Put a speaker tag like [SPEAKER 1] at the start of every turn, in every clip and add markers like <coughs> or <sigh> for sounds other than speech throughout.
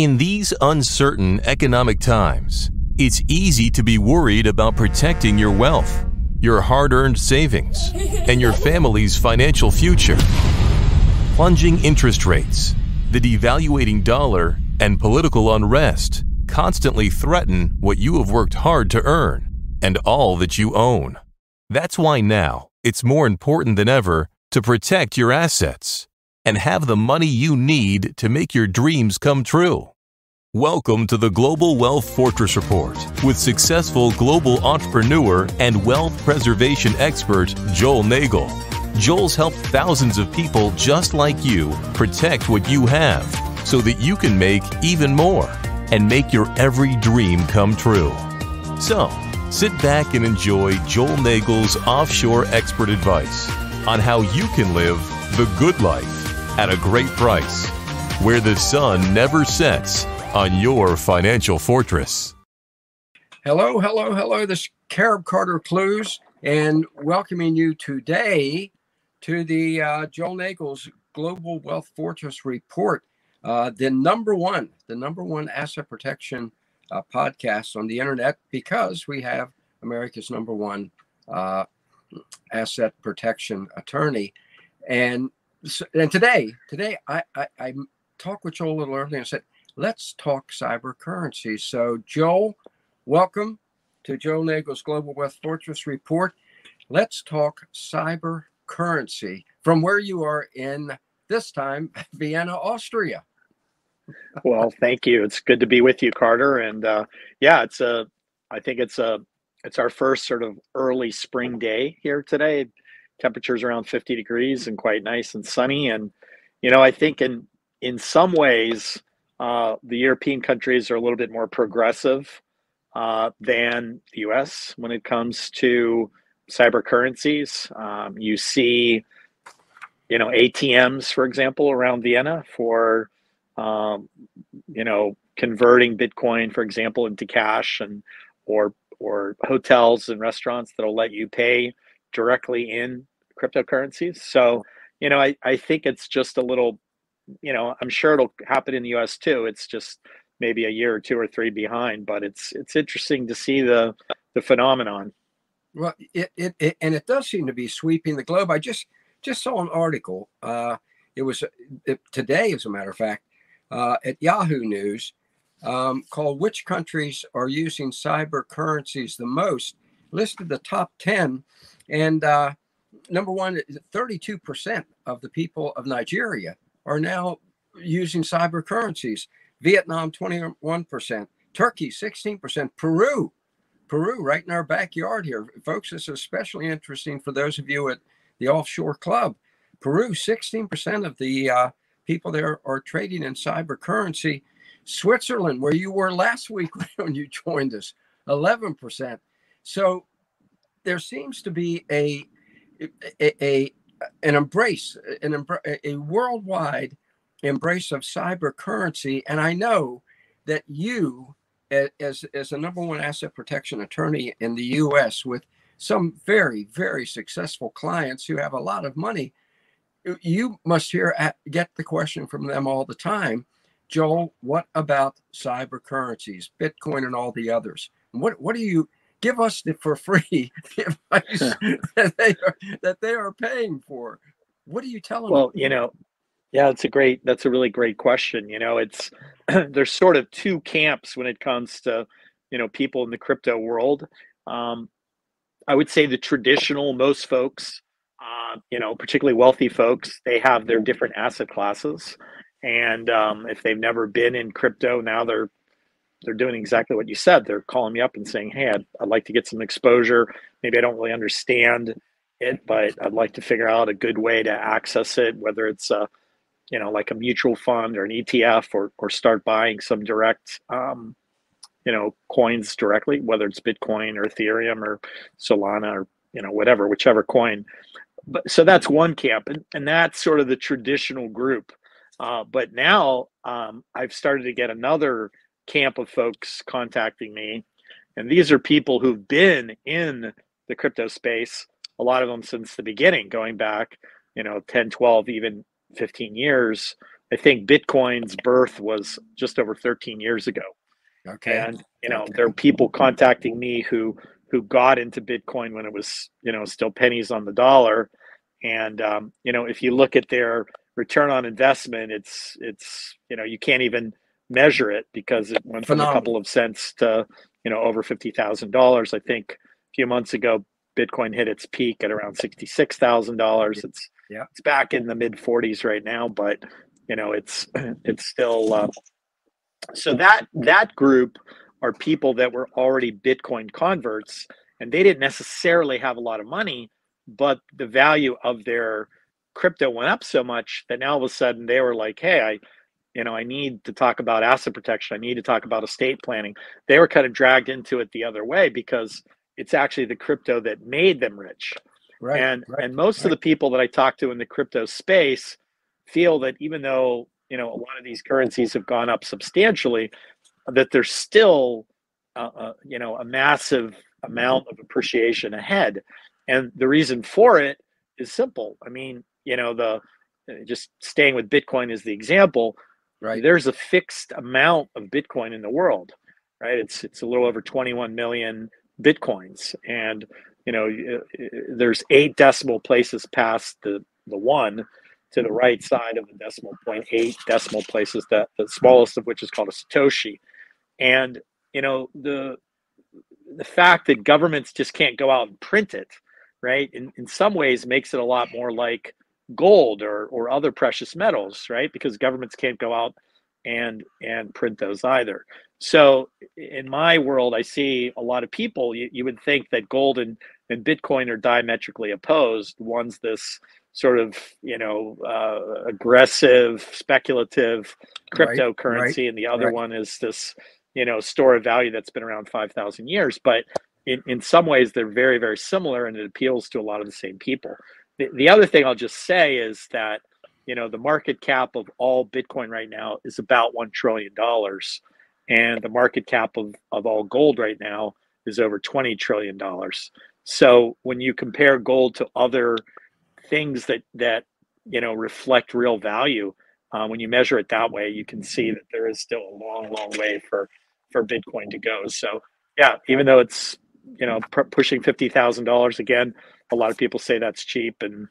[SPEAKER 1] In these uncertain economic times, it's easy to be worried about protecting your wealth, your hard earned savings, and your family's financial future. Plunging interest rates, the devaluating dollar, and political unrest constantly threaten what you have worked hard to earn and all that you own. That's why now it's more important than ever to protect your assets and have the money you need to make your dreams come true. Welcome to the Global Wealth Fortress Report with successful global entrepreneur and wealth preservation expert Joel Nagel. Joel's helped thousands of people just like you protect what you have so that you can make even more and make your every dream come true. So, sit back and enjoy Joel Nagel's offshore expert advice on how you can live the good life at a great price, where the sun never sets on your financial fortress.
[SPEAKER 2] Hello, hello, hello. This is Carib Carter Clews, and welcoming you today to the uh, Joel Nagel's Global Wealth Fortress Report, uh, the number one, the number one asset protection uh, podcast on the internet because we have America's number one uh, asset protection attorney. And so, and today, today I, I, I talked with Joel a little earlier and said, let's talk cyber currency. So, Joel, welcome to Joel Nagel's Global Wealth Fortress Report. Let's talk cyber currency from where you are in this time <laughs> Vienna, Austria.
[SPEAKER 3] well, thank you. It's good to be with you, Carter. And uh, yeah, it's a. I think it's a. It's our first sort of early spring day here today. Temperatures around 50 degrees and quite nice and sunny. And you know, I think in in some ways, uh, the European countries are a little bit more progressive uh, than the U.S. when it comes to cyber currencies. Um, you see, you know, ATMs, for example, around Vienna for, um, you know, converting Bitcoin, for example, into cash, and or or hotels and restaurants that'll let you pay directly in cryptocurrencies. So, you know, I, I think it's just a little you know, I'm sure it'll happen in the U.S. too. It's just maybe a year or two or three behind, but it's it's interesting to see the the phenomenon.
[SPEAKER 2] Well, it, it, it and it does seem to be sweeping the globe. I just just saw an article. Uh, it was it, today, as a matter of fact, uh, at Yahoo News, um, called "Which countries are using cyber currencies the most?" Listed the top ten, and uh, number one, 32% of the people of Nigeria are now using cyber currencies. Vietnam, 21%, Turkey, 16%, Peru, Peru, right in our backyard here. Folks, this is especially interesting for those of you at the offshore club. Peru, 16% of the uh, people there are trading in cyber currency. Switzerland, where you were last week <laughs> when you joined us, 11%. So there seems to be a, a, a an embrace, an a worldwide embrace of cyber currency. And I know that you, as as a number one asset protection attorney in the U.S. with some very very successful clients who have a lot of money, you must hear get the question from them all the time. Joel, what about cyber currencies, Bitcoin, and all the others? What what do you give us the for free <laughs> the advice <laughs> that they are that they are paying for. What are you telling
[SPEAKER 3] well,
[SPEAKER 2] them?
[SPEAKER 3] you know, yeah, it's a great that's a really great question. You know, it's <clears throat> there's sort of two camps when it comes to, you know, people in the crypto world. Um, I would say the traditional most folks, uh, you know, particularly wealthy folks, they have their different asset classes. And um, if they've never been in crypto, now they're they're doing exactly what you said. They're calling me up and saying, "Hey, I'd, I'd like to get some exposure. Maybe I don't really understand it, but I'd like to figure out a good way to access it, whether it's a, you know, like a mutual fund or an ETF, or or start buying some direct, um, you know, coins directly, whether it's Bitcoin or Ethereum or Solana or you know whatever, whichever coin." But so that's one camp, and, and that's sort of the traditional group. Uh, but now um, I've started to get another camp of folks contacting me. And these are people who've been in the crypto space, a lot of them since the beginning, going back, you know, 10, 12, even 15 years, I think Bitcoin's birth was just over 13 years ago.
[SPEAKER 2] Okay.
[SPEAKER 3] And you know,
[SPEAKER 2] Okay.
[SPEAKER 3] there are people contacting me who who got into Bitcoin when it was you know still pennies on the dollar, and um, you know if you look at their return on investment, it's it's you know you can't even measure it because it went from a couple of cents to you know over fifty thousand dollars. I think a few months ago, Bitcoin hit its peak at around sixty six thousand dollars. It's
[SPEAKER 2] Yeah.
[SPEAKER 3] it's back in the mid forties right now, but you know it's <clears throat> it's still. Uh, so that that group are people that were already Bitcoin converts, and they didn't necessarily have a lot of money, but the value of their crypto went up so much that now all of a sudden they were like, "Hey, I, you know, I need to talk about asset protection. I need to talk about estate planning." They were kind of dragged into it the other way because it's actually the crypto that made them rich
[SPEAKER 2] right.
[SPEAKER 3] and
[SPEAKER 2] right,
[SPEAKER 3] and most of the people that I talk to in the crypto space feel that even though you know a lot of these currencies have gone up substantially, that there's still uh, uh, you know a massive amount of appreciation ahead, and the reason for it is simple. I mean, you know, the just staying with Bitcoin as the example,
[SPEAKER 2] right.
[SPEAKER 3] there's a fixed amount of Bitcoin in the world, right? It's it's a little over 21 million bitcoins, and you know there's eight decimal places past the the one to the right side of the decimal point, eight decimal places. That the smallest of which is called a satoshi, and you know the the fact that governments just can't go out and print it, right? In in some ways makes it a lot more like gold or or other precious metals, right? Because governments can't go out and and print those either. So in my world, I see a lot of people. You, you would think that gold and, and Bitcoin are diametrically opposed. One's this sort of you know uh, aggressive, speculative
[SPEAKER 2] Right,
[SPEAKER 3] cryptocurrency, and the other
[SPEAKER 2] right.
[SPEAKER 3] one is this you know store of value that's been around five thousand years. But in, in some ways, they're very very similar, and it appeals to a lot of the same people. The, the other thing I'll just say is that you know the market cap of all bitcoin right now is about $1 trillion and the market cap of, of all gold right now is over $20 trillion. So when you compare gold to other things that that you know reflect real value uh, when you measure it that way you can see that there is still a long long way for for bitcoin to go. So yeah even though it's you know pr- pushing $50000 again a lot of people say that's cheap and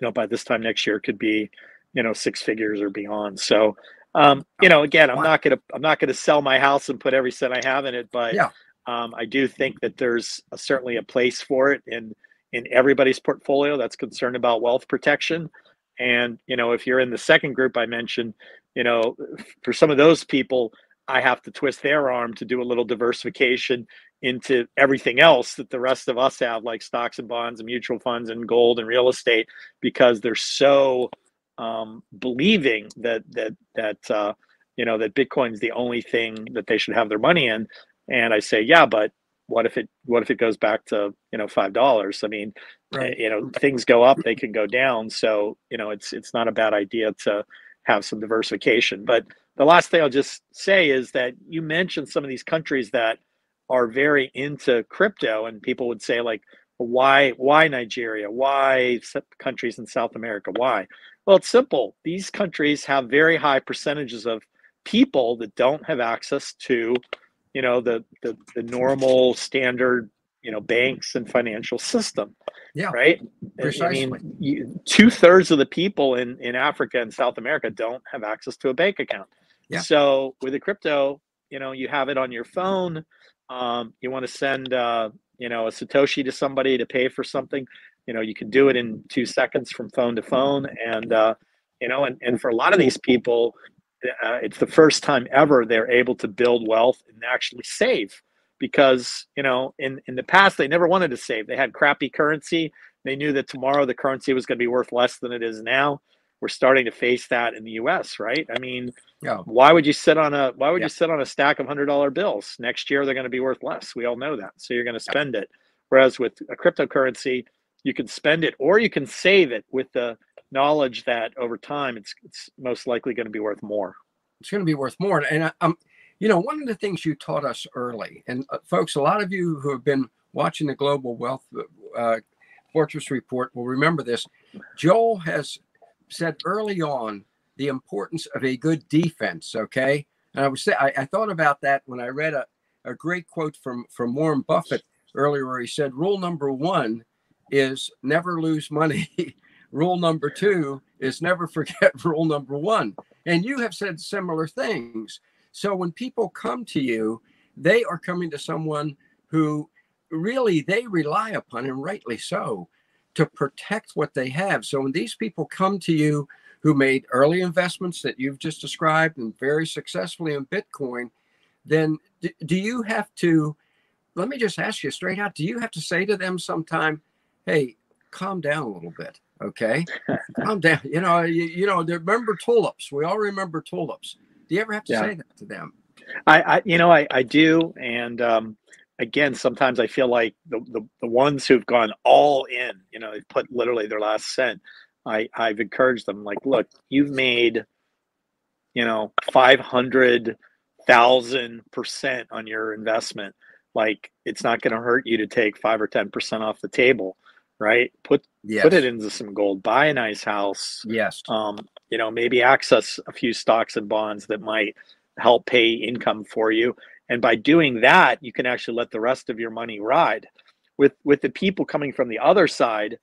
[SPEAKER 3] you know by this time next year it could be you know six figures or beyond so um you know again i'm
[SPEAKER 2] Wow.
[SPEAKER 3] not gonna i'm not gonna sell my house and put every cent i have in it but
[SPEAKER 2] Yeah.
[SPEAKER 3] um i do think that there's a, certainly a place for it in in everybody's portfolio that's concerned about wealth protection and you know if you're in the second group i mentioned you know for some of those people i have to twist their arm to do a little diversification into everything else that the rest of us have, like stocks and bonds and mutual funds and gold and real estate, because they're so um, believing that that that uh, you know that Bitcoin's the only thing that they should have their money in. And I say, yeah, but what if it what if it goes back to you know five dollars? I mean,
[SPEAKER 2] Right.
[SPEAKER 3] you know, things go up, they can go down. So you know, it's it's not a bad idea to have some diversification. But the last thing I'll just say is that you mentioned some of these countries that are very into crypto and people would say like why why nigeria? Why countries in south america? Why? Well it's simple. These countries have very high percentages of people that don't have access to you know the the, the normal standard you know banks and financial system
[SPEAKER 2] Yeah,
[SPEAKER 3] right?
[SPEAKER 2] Precisely.
[SPEAKER 3] i mean two-thirds of the people in in africa and south america don't have access to a bank account.
[SPEAKER 2] Yeah.
[SPEAKER 3] so with a crypto you know you have it on your phone um, you want to send uh, you know a satoshi to somebody to pay for something you know you can do it in two seconds from phone to phone. And uh, you know and, and for a lot of these people uh, it's the first time ever they're able to build wealth and actually save. Because you know in in the past they never wanted to save. They had crappy currency. They knew that tomorrow the currency was going to be worth less than it is now. We're starting to face that in the us right? I mean
[SPEAKER 2] Yeah.
[SPEAKER 3] why would you sit on a why would
[SPEAKER 2] Yeah.
[SPEAKER 3] you sit on a stack of hundred dollar bills next year they're going to be worth less we all know that so you're going to spend it whereas with a cryptocurrency you can spend it or you can save it with the knowledge that over time it's it's most likely going to be worth more
[SPEAKER 2] it's going to be worth more. And I, I'm, you know, one of the things you taught us early, and uh, folks, a lot of you who have been watching the Global Wealth uh, Fortress Report will remember this. Joel has said early on the importance of a good defense. Okay, and I was I, I thought about that when I read a, a great quote from from Warren Buffett earlier, where he said, "Rule number one is never lose money. <laughs> rule number two is never <laughs> forget rule number one." And you have said similar things. So when people come to you, they are coming to someone who really they rely upon, and rightly so, to protect what they have. So when these people come to you who made early investments that you've just described and very successfully in Bitcoin, then do you have to? Let me just ask you straight out: Do you have to say to them sometime, "Hey, calm down a little bit"? Okay, <laughs> calm down. You know, you, you know. Remember tulips. We all remember tulips. Do you ever have to yeah. say that to them?
[SPEAKER 3] I, I, you know, I, I do, and um, again, sometimes I feel like the, the, the ones who've gone all in, you know, they've put literally their last cent. I, I've encouraged them, like, look, you've made, you know, 500,000% on your investment. Like, it's not going to hurt you to take five or 10% off the table, right? Put, yes. put it into some gold, buy a nice house.
[SPEAKER 2] Yes.
[SPEAKER 3] Um, you know, maybe access a few stocks and bonds that might help pay income for you and by doing that you can actually let the rest of your money ride with with the people coming from the other side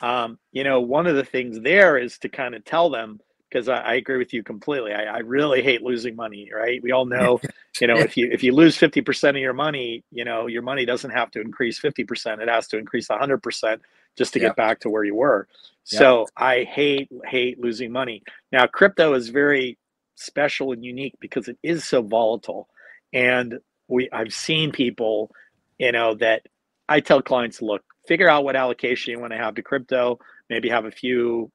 [SPEAKER 3] um, you know one of the things there is to kind of tell them because I, I, agree with you completely. I, I, really hate losing money right? We all know <laughs> you know if you if you lose 50% of your money you know your money doesn't have to increase 50% it has to increase 100% just to get back to where you were. So i hate hate losing money. Now crypto is very special and unique because it is so volatile. And we I've seen people, you know, that I tell clients, look, figure out what allocation you want to have to crypto, maybe have a few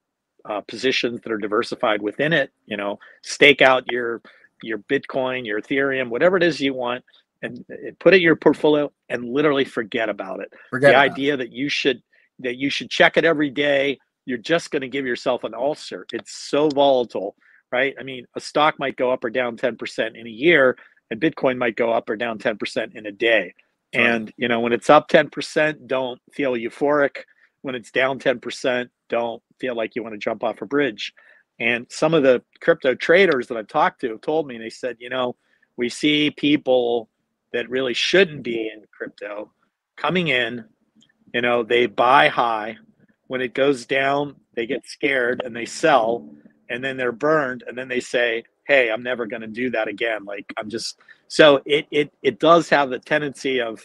[SPEAKER 3] uh, positions that are diversified within it, you know, stake out your your Bitcoin, your Ethereum, whatever it is you want, and, and put it in your portfolio and literally forget about it. Forget the idea it. that you should that you should check it every day, you're just going to give yourself an ulcer. It's so volatile, right? I mean, a stock might go up or down 10% in a year, and Bitcoin might go up or down 10% in a day. And you know, when it's up 10%, don't feel euphoric. When it's down 10%, don't feel like you want to jump off a bridge. And some of the crypto traders that I've talked to have told me, they said, you know, we see people that really shouldn't be in crypto coming in, you know, they buy high. When it goes down, they get scared and they sell, and then they're burned, and then they say, hey i'm never going to do that again. Like i'm just so it it it does have the tendency of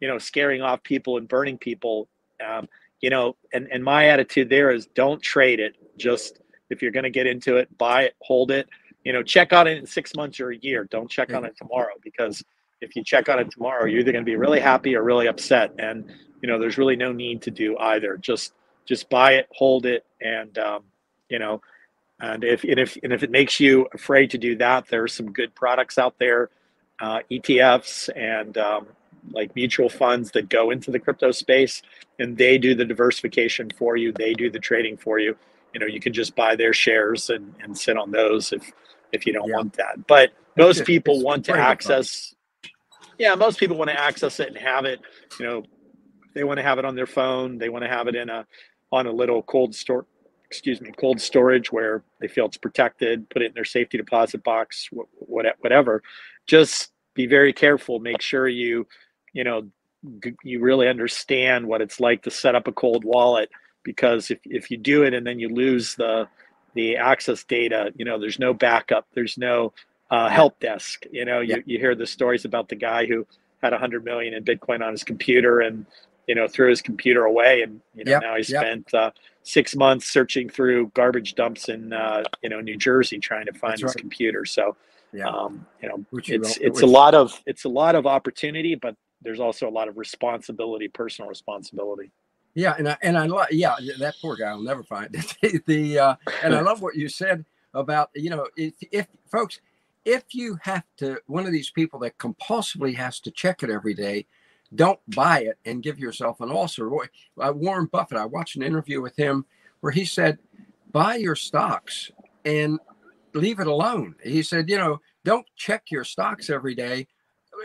[SPEAKER 3] you know scaring off people and burning people. Um, you know and and my attitude there is don't trade it. Just if you're going to get into it buy it hold it. You know check on it in six months or a year. Don't check on it tomorrow because if you check on it tomorrow you're either going to be really happy or really upset. And you know there's really no need to do either. Just just buy it hold it and um, you know and if and if and if it makes you afraid to do that, there are some good products out there, uh, ETFs and um, like mutual funds that go into the crypto space, and they do the diversification for you. They do the trading for you. You know, you can just buy their shares and, and sit on those if if you don't yeah. want that. But most people want to access. Yeah, most people want to access it and have it. You know, they want to have it on their phone. They want to have it in a on a little cold store excuse me, cold storage where they feel it's protected, put it in their safety deposit box, whatever. Just be very careful. Make sure you, you know, you really understand what it's like to set up a cold wallet because if, if you do it and then you lose the the access data, you know, there's no backup, there's no uh, help desk. You know, you, you hear the stories about the guy who had 100 million in Bitcoin on his computer and you know threw his computer away and you know yep, now he spent yep. uh, six months searching through garbage dumps in uh, you know New Jersey trying to find That's his right. computer. So yeah. um, you know which it's you it's a lot of it's a lot of opportunity, but there's also a lot of responsibility, personal responsibility.
[SPEAKER 2] Yeah, and I and I love yeah that poor guy will never find it. <laughs> the uh, and I <laughs> love what you said about you know if if folks if you have to one of these people that compulsively has to check it every day don't buy it and give yourself an ulcer. Uh, Warren Buffett, I watched an interview with him where he said, buy your stocks and leave it alone. He said, you know, don't check your stocks every day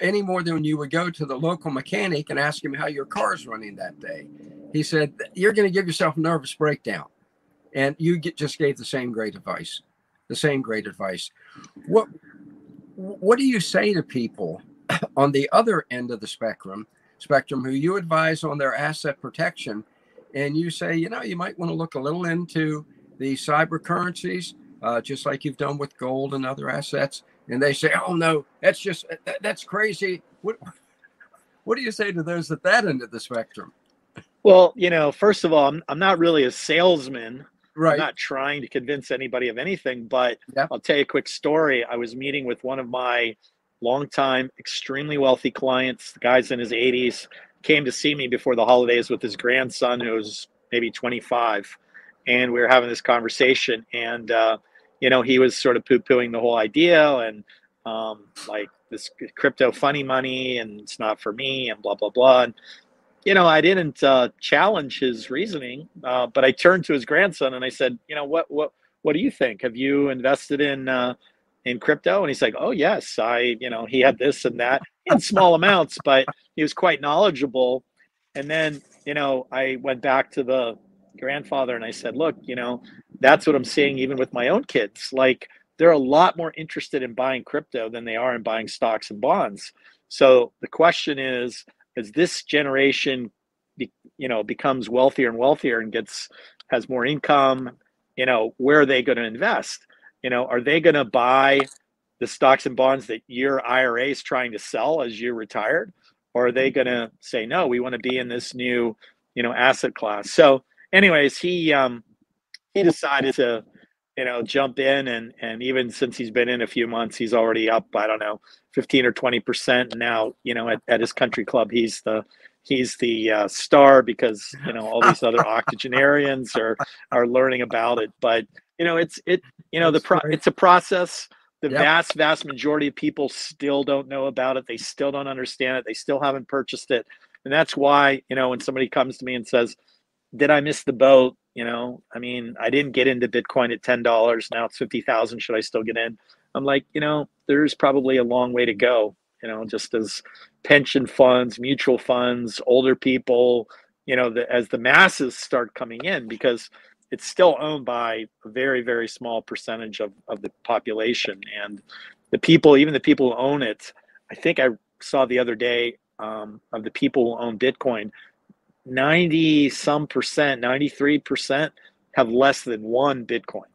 [SPEAKER 2] any more than you would go to the local mechanic and ask him how your car's running that day. He said, you're going to give yourself a nervous breakdown. And you get, just gave the same great advice. the same great advice. What what do you say to people <coughs> on the other end of the spectrum, spectrum who you advise on their asset protection, and you say, you know, you might want to look a little into the cyber currencies, uh, just like you've done with gold and other assets, and they say, oh no, that's just that, that's crazy. What <laughs> what do you say to those at that end of the spectrum?
[SPEAKER 3] Well, you know, first of all, I'm, I'm not really a salesman.
[SPEAKER 2] Right.
[SPEAKER 3] I'm not trying to convince anybody of anything, but
[SPEAKER 2] Yeah.
[SPEAKER 3] I'll tell you a quick story. I was meeting with one of my longtime, extremely wealthy clients. The guy's in his 80s, came to see me before the holidays with his grandson, who was maybe 25. And we were having this conversation. And, uh, you know, he was sort of poo pooing the whole idea and um, like this crypto funny money and it's not for me and blah, blah, blah. And, you know, I didn't uh, challenge his reasoning, uh, but I turned to his grandson and I said, you know, what, what, what do you think? Have you invested in, uh, in crypto? And he's like, oh yes, I, you know, he had this and that in small <laughs> amounts, but he was quite knowledgeable. And then, you know, I went back to the grandfather and I said, look, you know, that's what I'm seeing even with my own kids. Like they're a lot more interested in buying crypto than they are in buying stocks and bonds. So the question is, as this generation, be, you know, becomes wealthier and wealthier and gets has more income, you know, where are they going to invest? You know, are they going to buy the stocks and bonds that your IRA is trying to sell as you're retired, or are they going to say no? We want to be in this new, you know, asset class. So, anyways, he um, he decided to, you know, jump in and and even since he's been in a few months, he's already up. I don't know, fifteen or twenty percent now. You know, at, at his country club, he's the he's the uh, star because you know all these other <laughs> octogenarians are are learning about it. But you know, it's it you know the pro- it's a process. The
[SPEAKER 2] Yep.
[SPEAKER 3] vast vast majority of people still don't know about it. They still don't understand it. They still haven't purchased it, and that's why you know when somebody comes to me and says, "Did I miss the boat?" You know, I mean, I didn't get into Bitcoin at ten dollars. Now it's fifty thousand. Should I still get in? I'm like, you know, there's probably a long way to go. You know, just as pension funds, mutual funds, older people, you know, the, as the masses start coming in, because it's still owned by a very, very small percentage of, of the population. And the people, even the people who own it, I think I saw the other day um, of the people who own Bitcoin, 90 some percent, 93 percent have less than one Bitcoin.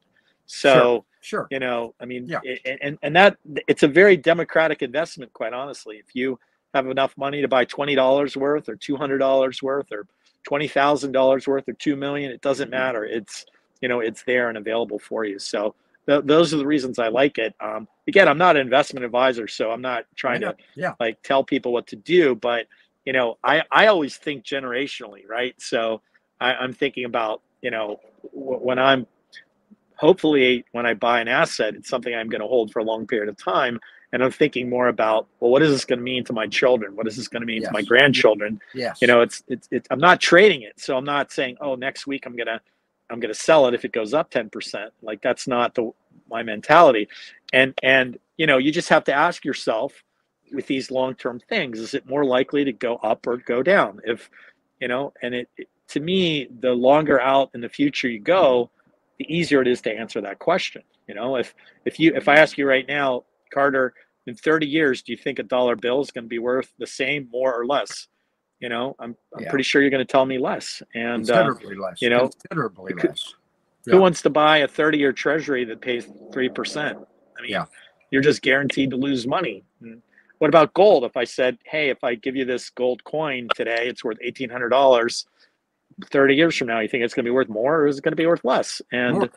[SPEAKER 3] So,
[SPEAKER 2] Sure. sure.
[SPEAKER 3] you know i mean
[SPEAKER 2] Yeah.
[SPEAKER 3] a- and and that it's a very democratic investment quite honestly if you have enough money to buy $20 worth or $200 worth or $20,000 worth or 2 million it doesn't matter. It's you know it's there and available for you. So th- those are the reasons i like it. Um, again i'm not an investment advisor so i'm not trying to
[SPEAKER 2] Yeah.
[SPEAKER 3] like tell people what to do but you know i i always think generationally right? So I, i'm thinking about you know w- when i'm hopefully when I buy an asset, it's something I'm going to hold for a long period of time. And I'm thinking more about, well, what is this going to mean to my children? What is this going to mean to my grandchildren?
[SPEAKER 2] Yes.
[SPEAKER 3] You know, it's, it's, it's, I'm not trading it. So I'm not saying, oh, next week I'm going to, I'm going to sell it if it goes up 10%. Like that's not the, my mentality. And, and, you know, you just have to ask yourself with these long-term things, is it more likely to go up or go down? If, you know, and it, it to me, the longer out in the future you go, the easier it is to answer that question. You know, if if you if I ask you right now, Carter, in 30 years, do you think a dollar bill is going to be worth the same, more or less? You know, I'm I'm
[SPEAKER 2] Yeah.
[SPEAKER 3] pretty sure you're going to tell me less. And uh,
[SPEAKER 2] less.
[SPEAKER 3] you know,
[SPEAKER 2] considerably
[SPEAKER 3] could-
[SPEAKER 2] less.
[SPEAKER 3] who wants to buy a 30 year treasury that pays 3%? I mean,
[SPEAKER 2] Yeah.
[SPEAKER 3] you're just guaranteed to lose money. What about gold? If I said, hey, if I give you this gold coin today, it's worth $1,800. 30 years from now, you think it's going to be worth more or is it going to be worth less? And,
[SPEAKER 2] More.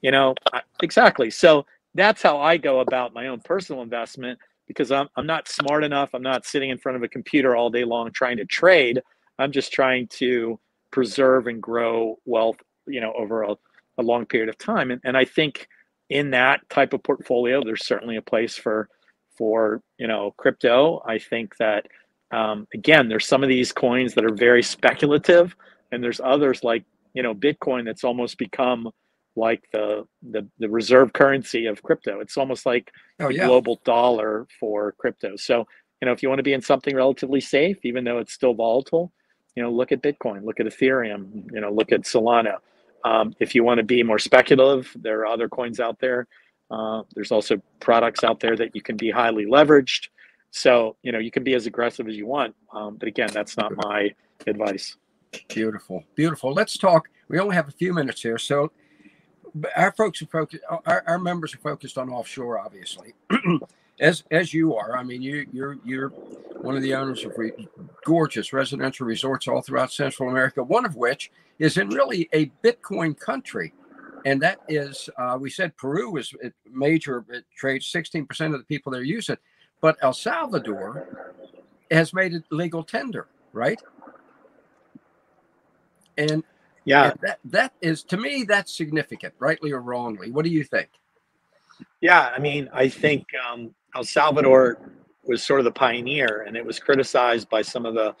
[SPEAKER 3] you know, exactly. So that's how I go about my own personal investment because I'm, I'm not smart enough. I'm not sitting in front of a computer all day long trying to trade. I'm just trying to preserve and grow wealth, you know, over a, a long period of time. And, and I think in that type of portfolio, there's certainly a place for, for, you know, crypto. I think that, um, again, there's some of these coins that are very speculative and there's others like, you know, Bitcoin that's almost become like the, the, the reserve currency of crypto. It's almost like
[SPEAKER 2] Oh
[SPEAKER 3] the
[SPEAKER 2] yeah.
[SPEAKER 3] global dollar for crypto. So, you know, if you want to be in something relatively safe, even though it's still volatile, you know, look at Bitcoin, look at Ethereum, you know, look at Solana. Um, if you want to be more speculative, there are other coins out there. Uh, there's also products out there that you can be highly leveraged. So, you know, you can be as aggressive as you want. Um, but again, that's not my advice.
[SPEAKER 2] Beautiful. Beautiful. Let's talk. We only have a few minutes here. So, our folks are focused, our, our members are focused on offshore, obviously. <clears throat> as as you are. I mean, you you're you're one of the owners of re- gorgeous residential resorts all throughout Central America. One of which is in really a Bitcoin country, and that is uh, we said Peru is major. It trades sixteen percent of the people there use it, but El Salvador has made it legal tender, right? And
[SPEAKER 3] yeah,
[SPEAKER 2] and that that is to me that's significant, rightly or wrongly. What do you think?
[SPEAKER 3] Yeah, I mean, I think um, El Salvador was sort of the pioneer, and it was criticized by some of the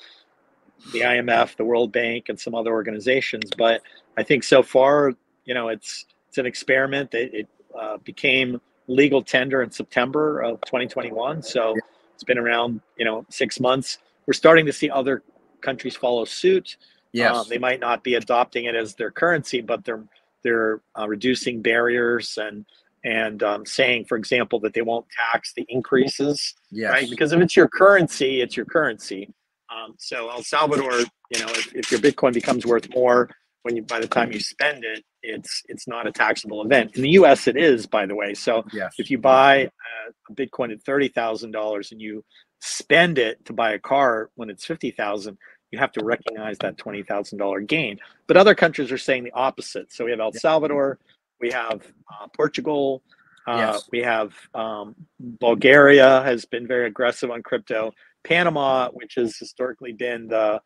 [SPEAKER 3] the IMF, the World Bank, and some other organizations. But I think so far, you know, it's it's an experiment. It, it uh, became legal tender in September of 2021, so it's been around, you know, six months. We're starting to see other countries follow suit.
[SPEAKER 2] Yes,
[SPEAKER 3] uh, they might not be adopting it as their currency, but they're they're uh, reducing barriers and and um, saying, for example, that they won't tax the increases,
[SPEAKER 2] yes.
[SPEAKER 3] right? Because if it's your currency, it's your currency. Um, so El Salvador, you know, if, if, your Bitcoin becomes worth more when you by the time you spend it, it's it's not a taxable event. In the U.S., it is, by the way. So
[SPEAKER 2] yes.
[SPEAKER 3] if you buy a Bitcoin at thirty thousand dollars and you spend it to buy a car when it's fifty thousand, you have to recognize that twenty thousand dollar gain. But other countries are saying the opposite. So we have El Salvador we have uh, Portugal. Uh, yes. We have um, Bulgaria has been very aggressive on crypto. Panama, which has historically been the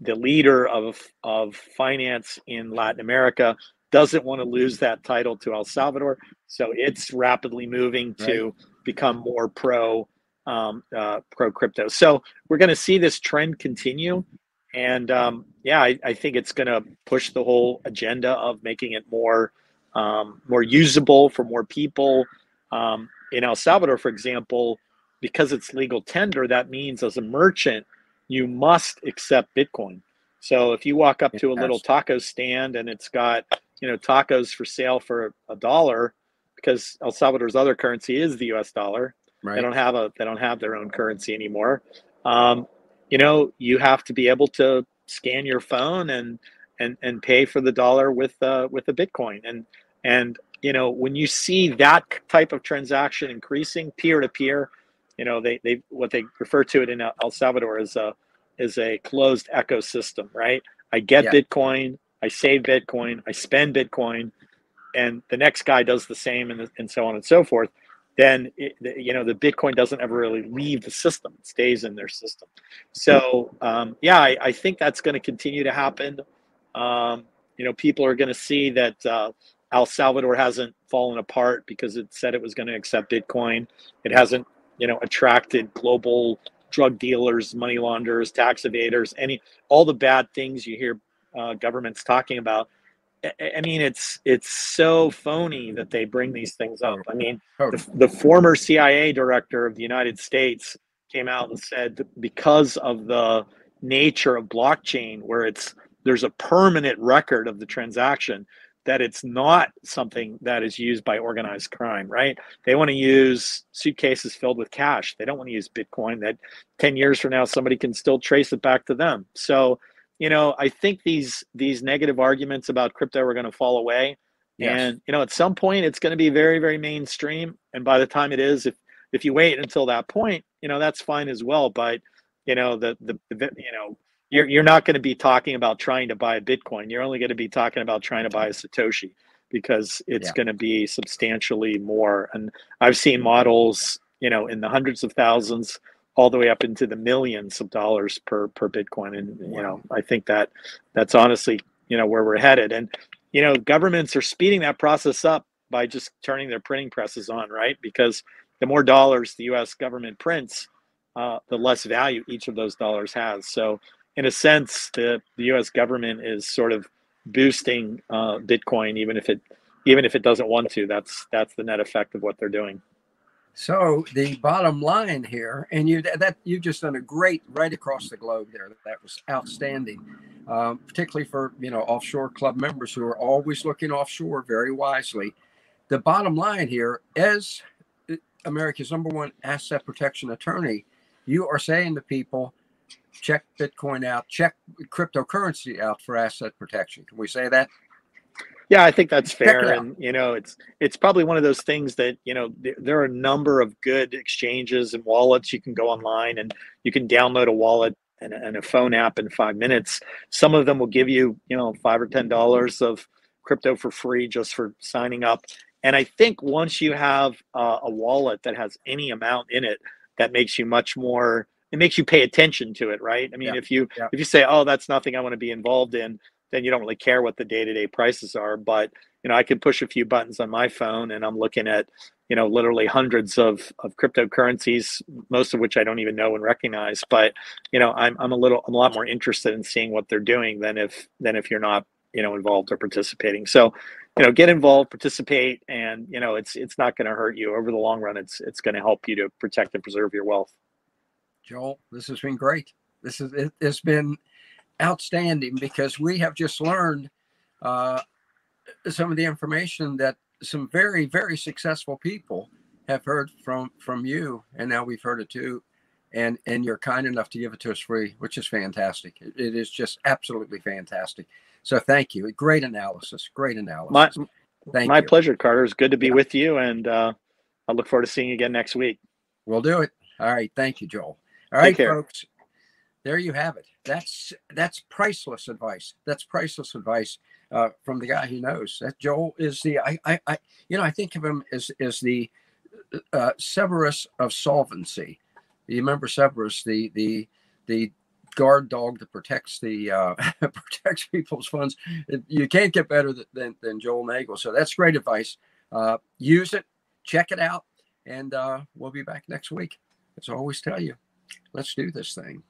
[SPEAKER 3] the leader of of finance in Latin America, doesn't want to lose that title to El Salvador, so it's rapidly moving to right. become more pro um, uh, pro crypto. So we're going to see this trend continue, and um, yeah, I, I think it's going to push the whole agenda of making it more um, more usable for more people. Um, in El Salvador, for example, because it's legal tender, that means as a merchant, you must accept Bitcoin. So if you walk up to a little taco stand and it's got, you know, tacos for sale for a dollar, because El Salvador's other currency is the U.S. dollar. Right. They don't have a they don't have their own currency anymore. Um, you know, you have to be able to scan your phone and and and pay for the dollar with uh, with a Bitcoin. And and you know when you see that type of transaction increasing peer to peer, you know they they what they refer to it in El Salvador as a is a closed ecosystem, right? I get yeah. Bitcoin, I save Bitcoin, I spend Bitcoin, and the next guy does the same, and, and so on and so forth. Then it, you know the Bitcoin doesn't ever really leave the system; it stays in their system. So um, yeah, I, I, think that's going to continue to happen. Um, you know, people are going to see that uh, El Salvador hasn't fallen apart because it said it was going to accept Bitcoin. It hasn't, you know, attracted global drug dealers, money launderers, tax evaders, any all the bad things you hear uh, governments talking about. I mean, it's it's so phony that they bring these things up. I mean, oh. the, the former CIA director of the United States came out and said because of the nature of blockchain, where it's there's a permanent record of the transaction that it's not something that is used by organized crime, right? They want to use suitcases filled with cash. They don't want to use Bitcoin that 10 years from now somebody can still trace it back to them. So, you know, I think these these negative arguments about crypto are going to fall away. Yes. And, you know, at some point it's going to be very, very mainstream. And by the time it is, if if you wait until that point, you know, that's fine as well. But, you know, the the, the you know, you're, you're not going to be talking about trying to buy a Bitcoin. You're only going to be talking about trying to buy a Satoshi because it's yeah. going to be substantially more. And I've seen models, you know, in the hundreds of thousands all the way up into the millions of dollars per per Bitcoin. And you know, I think that that's honestly, you know, where we're headed. And you know, governments are speeding that process up by just turning their printing presses on, right? Because the more dollars the U.S. government prints, uh, the less value each of those dollars has. So in a sense, the, the U.S. government is sort of boosting uh, Bitcoin, even if it even if it doesn't want to. That's that's the net effect of what they're doing.
[SPEAKER 2] So the bottom line here, and you that you've just done a great right across the globe there. That was outstanding, um, particularly for you know offshore club members who are always looking offshore very wisely. the bottom line here, as America's number one asset protection attorney, you are saying to people, check Bitcoin out, check cryptocurrency out for asset protection. Can we say that?
[SPEAKER 3] Yeah, I think that's fair, and you know, it's it's probably one of those things that you know th- there are a number of good exchanges and wallets. You can go online and you can download a wallet and, and a phone app in five minutes. Some of them will give you you know five or ten dollars of crypto for free just for signing up. And I think once you have uh, a wallet that has any amount in it, that makes you much more. It makes you pay attention to it, right? I mean, yeah. if you yeah. if you say, "Oh, that's nothing I want to be involved in," then you don't really care what the day to day prices are. But you know, I can push a few buttons on my phone, and I'm looking at you know literally hundreds of of cryptocurrencies, most of which I don't even know and recognize. But you know, I'm I'm a little I'm a lot more interested in seeing what they're doing than if than if you're not you know involved or participating. So you know get involved participate and you know it's it's not going to hurt you over the long run it's it's going to help you to protect and preserve your wealth
[SPEAKER 2] joel this has been great this is it, has been outstanding because we have just learned uh, some of the information that some very very successful people have heard from from you and now we've heard it too and and you're kind enough to give it to us free which is fantastic it, it is just absolutely fantastic so thank you. Great analysis. Great analysis.
[SPEAKER 3] My, thank my you. pleasure, Carter. It's good to be yeah. with you, and uh, I look forward to seeing you again next week.
[SPEAKER 2] We'll do it. All right. Thank you, Joel. All right, folks. There you have it. That's that's priceless advice. That's priceless advice uh, from the guy who knows. That Joel is the I, I, I you know I think of him as as the uh, Cerberus of solvency. You remember Cerberus, the the the guard dog that protects the uh, <laughs> protects people's funds. You can't get better than, than Joel Nagel. So that's great advice. Uh, use it, check it out, and uh, we'll be back next week. As I always tell you, let's do this thing.